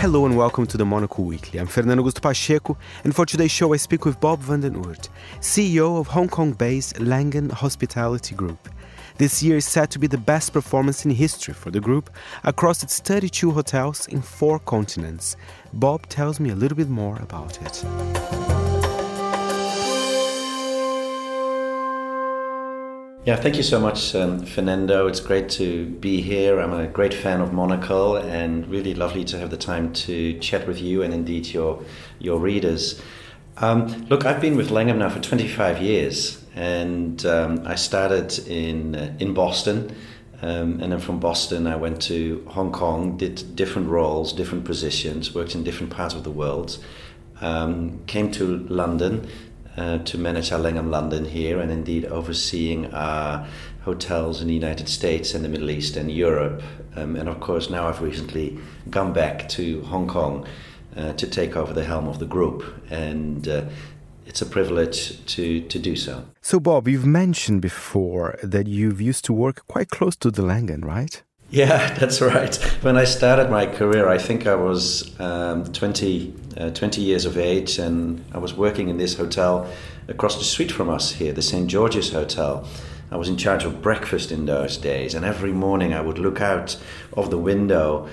Hello and welcome to the Monocle Weekly. I'm Fernando Augusto Pacheco, and for today's show, I speak with Bob van den Oord, CEO of Hong Kong based Langham Hospitality Group. This year is said to be the best performance in history for the group across its 32 hotels in four continents. Bob tells me a little bit more about it. Yeah, thank you so much, um, Fernando. It's great to be here. I'm a great fan of Monocle and really lovely to have the time to chat with you and indeed your, your readers. Um, look, I've been with Langham now for 25 years and um, I started in, uh, in Boston. Um, and then from Boston, I went to Hong Kong, did different roles, different positions, worked in different parts of the world. Um, came to London uh, to manage our Langham London here and indeed overseeing our hotels in the United States and the Middle East and Europe. Um, and of course, now I've recently gone back to Hong Kong uh, to take over the helm of the group. And uh, it's a privilege to, to do so. So, Bob, you've mentioned before that you've used to work quite close to the Langham, right? Yeah, that's right. When I started my career, I think I was um, 20, uh, 20 years of age, and I was working in this hotel across the street from us here, the St. George's Hotel. I was in charge of breakfast in those days, and every morning I would look out of the window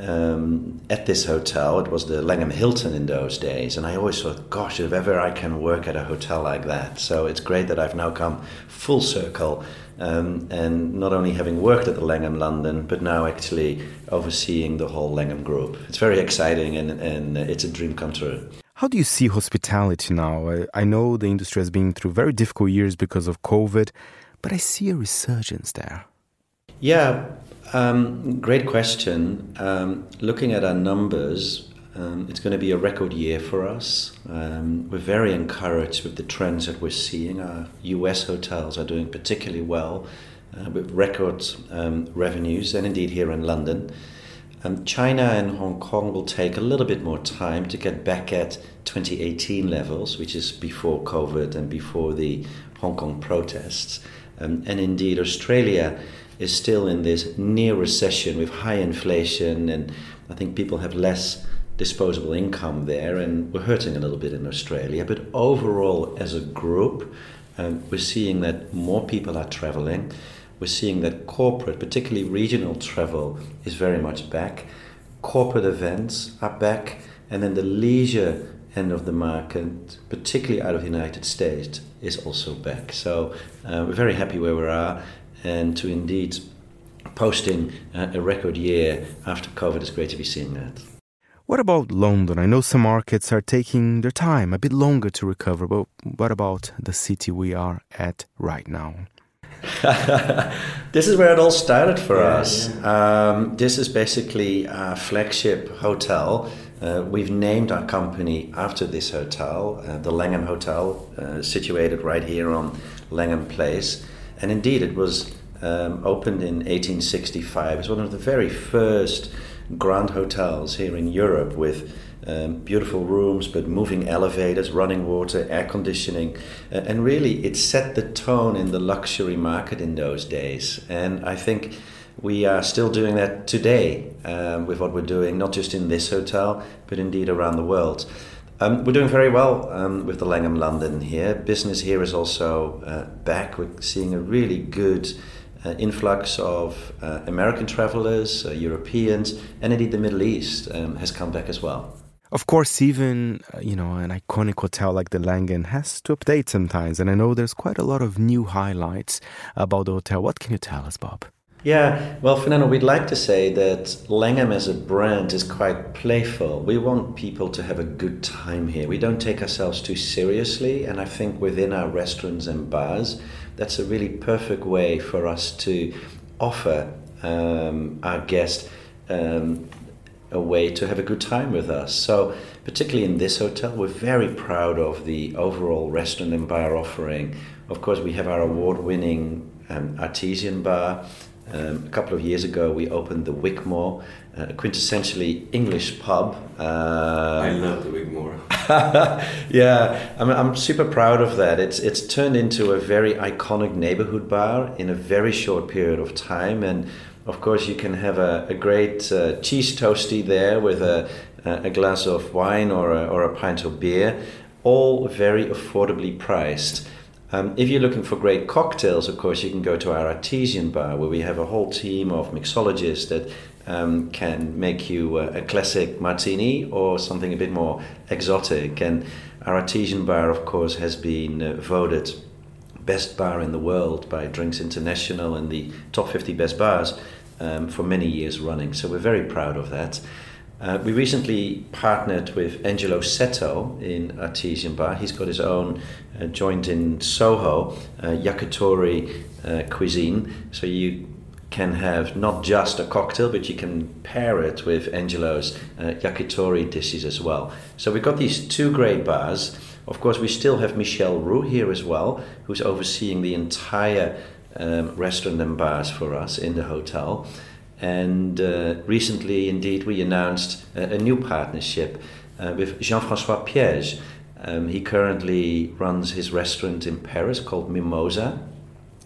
um, at this hotel. It was the Langham Hilton in those days, and I always thought, gosh, if ever I can work at a hotel like that. So it's great that I've now come full circle um, and not only having worked at the Langham London, but now actually overseeing the whole Langham Group. It's very exciting and, and it's a dream come true. How do you see hospitality now? I know the industry has been through very difficult years because of COVID, but I see a resurgence there. Yeah, um, great question. Um, looking at our numbers, um, it's going to be a record year for us. Um, we're very encouraged with the trends that we're seeing. Our US hotels are doing particularly well uh, with record um, revenues, and indeed here in London. Um, China and Hong Kong will take a little bit more time to get back at 2018 levels, which is before COVID and before the Hong Kong protests. Um, and indeed, Australia is still in this near recession with high inflation, and I think people have less disposable income there, and we're hurting a little bit in Australia. But overall, as a group, um, we're seeing that more people are traveling. We're seeing that corporate, particularly regional travel, is very much back. Corporate events are back, and then the leisure end of the market, particularly out of the United States, is also back. So uh, we're very happy where we are, and to indeed posting uh, a record year after COVID, it's great to be seeing that. What about London? I know some markets are taking their time, a bit longer to recover, but what about the city we are at right now? this is where it all started for yeah, us. Yeah. Um, this is basically our flagship hotel. Uh, we've named our company after this hotel, uh, the Langham Hotel, uh, situated right here on Langham Place. And indeed, it was um, opened in 1865. It's one of the very first grand hotels here in Europe with um, beautiful rooms, but moving elevators, running water, air conditioning. Uh, and really, it set the tone in the luxury market in those days. And I think we are still doing that today um, with what we're doing, not just in this hotel, but indeed around the world. Um, we're doing very well um, with the Langham London here. Business here is also uh, back. We're seeing a really good uh, influx of uh, American travelers, uh, Europeans, and indeed the Middle East um, has come back as well. Of course, even uh, you know an iconic hotel like the Langham has to update sometimes, and I know there's quite a lot of new highlights about the hotel. What can you tell us, Bob? Yeah, well, Fernando, we'd like to say that Langham as a brand is quite playful. We want people to have a good time here. We don't take ourselves too seriously, and I think within our restaurants and bars, that's a really perfect way for us to offer um, our guests um, a way to have a good time with us. So, particularly in this hotel, we're very proud of the overall restaurant and bar offering. Of course, we have our award winning um, artesian bar. Um, a couple of years ago, we opened the Wigmore, a quintessentially English pub. Uh, I love the Wigmore. yeah, I'm, I'm super proud of that. It's it's turned into a very iconic neighborhood bar in a very short period of time, and of course you can have a, a great uh, cheese toasty there with a, uh, a glass of wine or a, or a pint of beer, all very affordably priced. Um, if you're looking for great cocktails, of course, you can go to our artesian bar where we have a whole team of mixologists that um, can make you a, a, classic martini or something a bit more exotic. And our artesian bar, of course, has been uh, voted best bar in the world by Drinks International and the top 50 best bars um, for many years running. So we're very proud of that. Uh, we recently partnered with Angelo Sato in Artesian Bar. He's got his own uh, joint in Soho, uh, yakitori uh, cuisine. So you can have not just a cocktail, but you can pair it with Angelo's uh, yakitori dishes as well. So we've got these two great bars. Of course, we still have Michel Roux here as well, who's overseeing the entire um, restaurant and bars for us in the hotel. And uh, recently, indeed, we announced a, a new partnership uh, with Jean Francois Piège. Um, he currently runs his restaurant in Paris called Mimosa.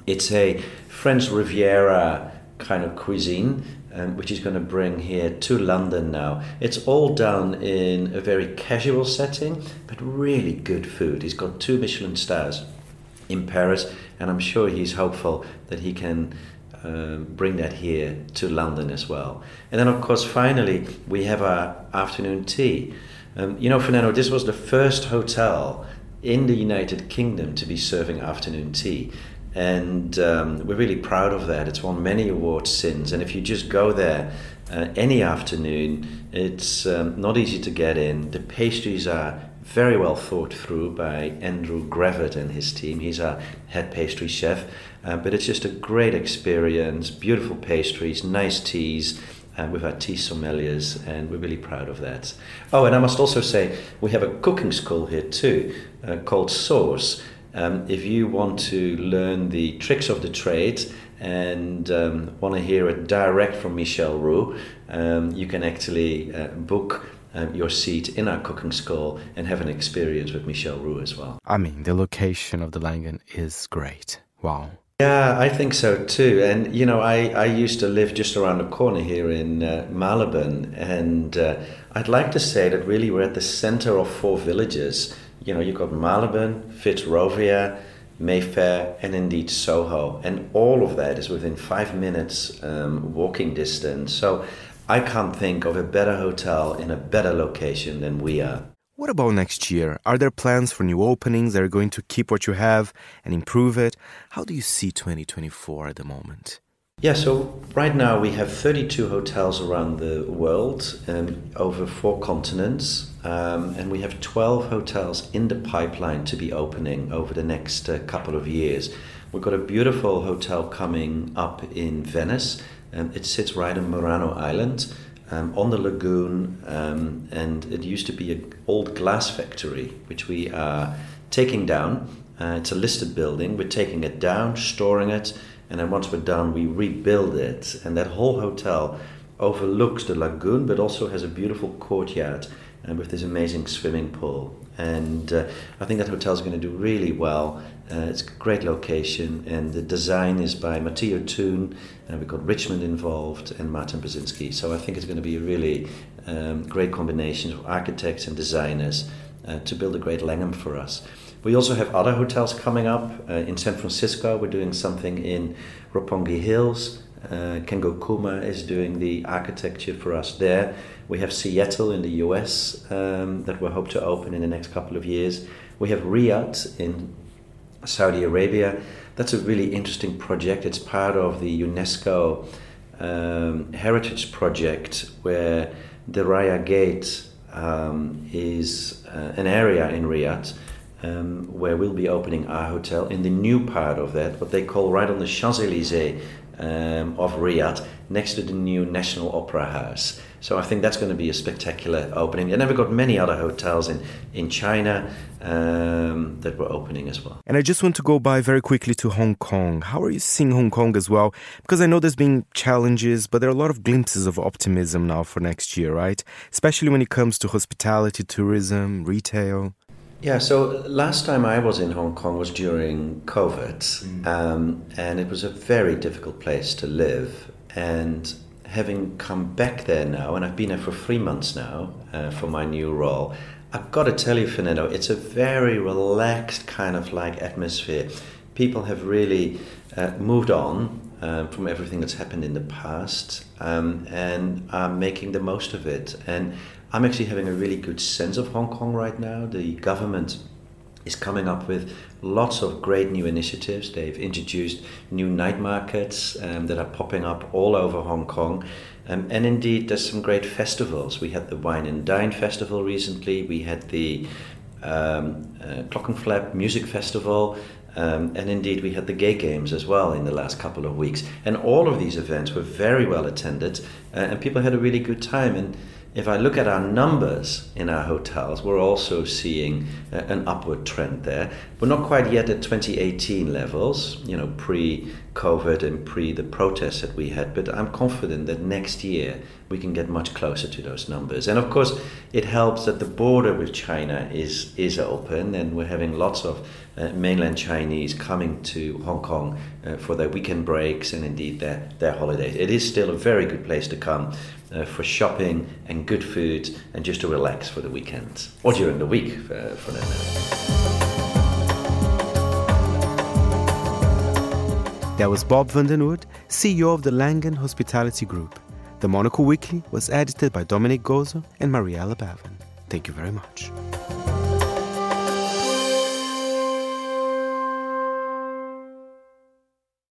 It's a French Riviera kind of cuisine, um, which he's going to bring here to London now. It's all done in a very casual setting, but really good food. He's got two Michelin stars in Paris, and I'm sure he's hopeful that he can um, bring that here to London as well. And then, of course, finally, we have our afternoon tea. Um, you know, Fernando, this was the first hotel in the United Kingdom to be serving afternoon tea. And um, we're really proud of that. It's won many awards since. And if you just go there uh, any afternoon, it's um, not easy to get in. The pastries are very well thought through by Andrew Gravett and his team. He's our head pastry chef. Uh, but it's just a great experience, beautiful pastries, nice teas. Uh, with our tea sommeliers, and we're really proud of that. Oh, and I must also say, we have a cooking school here too, uh, called Source. Um, if you want to learn the tricks of the trade and um, want to hear it direct from Michel Roux, um, you can actually uh, book um, your seat in our cooking school and have an experience with Michel Roux as well. I mean, the location of the Langham is great. Wow. Yeah, I think so too. And you know, I, I used to live just around the corner here in uh, and uh, I'd like to say that really we're at the center of four villages. You know, you've got Marylebone, Fitzrovia, Mayfair, and indeed Soho, and all of that is within five minutes um, walking distance. So I can't think of a better hotel in a better location than we are. What about next year? Are there plans for new openings that are going to keep what you have and improve it? How do you see 2024 at the moment? Yeah, so right now we have 32 hotels around the world, um, over four continents, um, and we have 12 hotels in the pipeline to be opening over the next uh, couple of years. We've got a beautiful hotel coming up in Venice, and it sits right on Murano Island um, on the lagoon, um, and it used to be an old glass factory, which we are taking down. Uh, it's a listed building. We're taking it down, storing it, and then once we're done, we rebuild it. And that whole hotel overlooks the lagoon, but also has a beautiful courtyard and with this amazing swimming pool. And uh, I think that hotel is going to do really well. Uh, it's a great location, and the design is by Matteo Thun, and we've got Richmond involved and Martin Brudnizki. So I think it's going to be a really um, great combination of architects and designers uh, to build a great Langham for us. We also have other hotels coming up uh, in San Francisco. We're doing something in Roppongi Hills. Uh, Kengo Kuma is doing the architecture for us there. We have Seattle in the US um, that we hope to open in the next couple of years. We have Riyadh in Saudi Arabia. That's a really interesting project. It's part of the UNESCO um, Heritage Project where the Diriyah Gate um, is uh, an area in Riyadh um, where we'll be opening our hotel in the new part of that, what they call right on the Champs Elysees um, of Riyadh, next to the new National Opera House. So I think that's going to be a spectacular opening. And then we've got many other hotels in, in China um, that we're opening as well. And I just want to go by very quickly to Hong Kong. How are you seeing Hong Kong as well? Because I know there's been challenges, but there are a lot of glimpses of optimism now for next year, right? Especially when it comes to hospitality, tourism, retail. Yeah, so last time I was in Hong Kong was during COVID, mm. um, and it was a very difficult place to live. And having come back there now, and I've been there for three months now uh, for my new role, I've got to tell you, Fernando, it's a very relaxed kind of like atmosphere. People have really uh, moved on um, from everything that's happened in the past um, and are making the most of it. And I'm actually having a really good sense of Hong Kong right now. The government is coming up with lots of great new initiatives. They've introduced new night markets um, that are popping up all over Hong Kong. Um, and indeed, there's some great festivals. We had the Wine and Dine Festival recently, we had the um, uh, Clockenflap Music Festival. Um, and indeed, we had the gay games as well in the last couple of weeks. And all of these events were very well attended, uh, and people had a really good time. And if I look at our numbers in our hotels, we're also seeing uh, an upward trend there. We're not quite yet at 2018 levels, you know, pre COVID and pre the protests that we had, but I'm confident that next year we can get much closer to those numbers. And of course, it helps that the border with China is, is open and we're having lots of uh, mainland Chinese coming to Hong Kong uh, for their weekend breaks and indeed their, their holidays. It is still a very good place to come uh, for shopping and good food and just to relax for the weekend or during the week uh, for that matter. That was Bob van den Oord, CEO of the Langham Hospitality Group. The Monocle Weekly was edited by Dominic Gozo and Mariella Bavin. Thank you very much.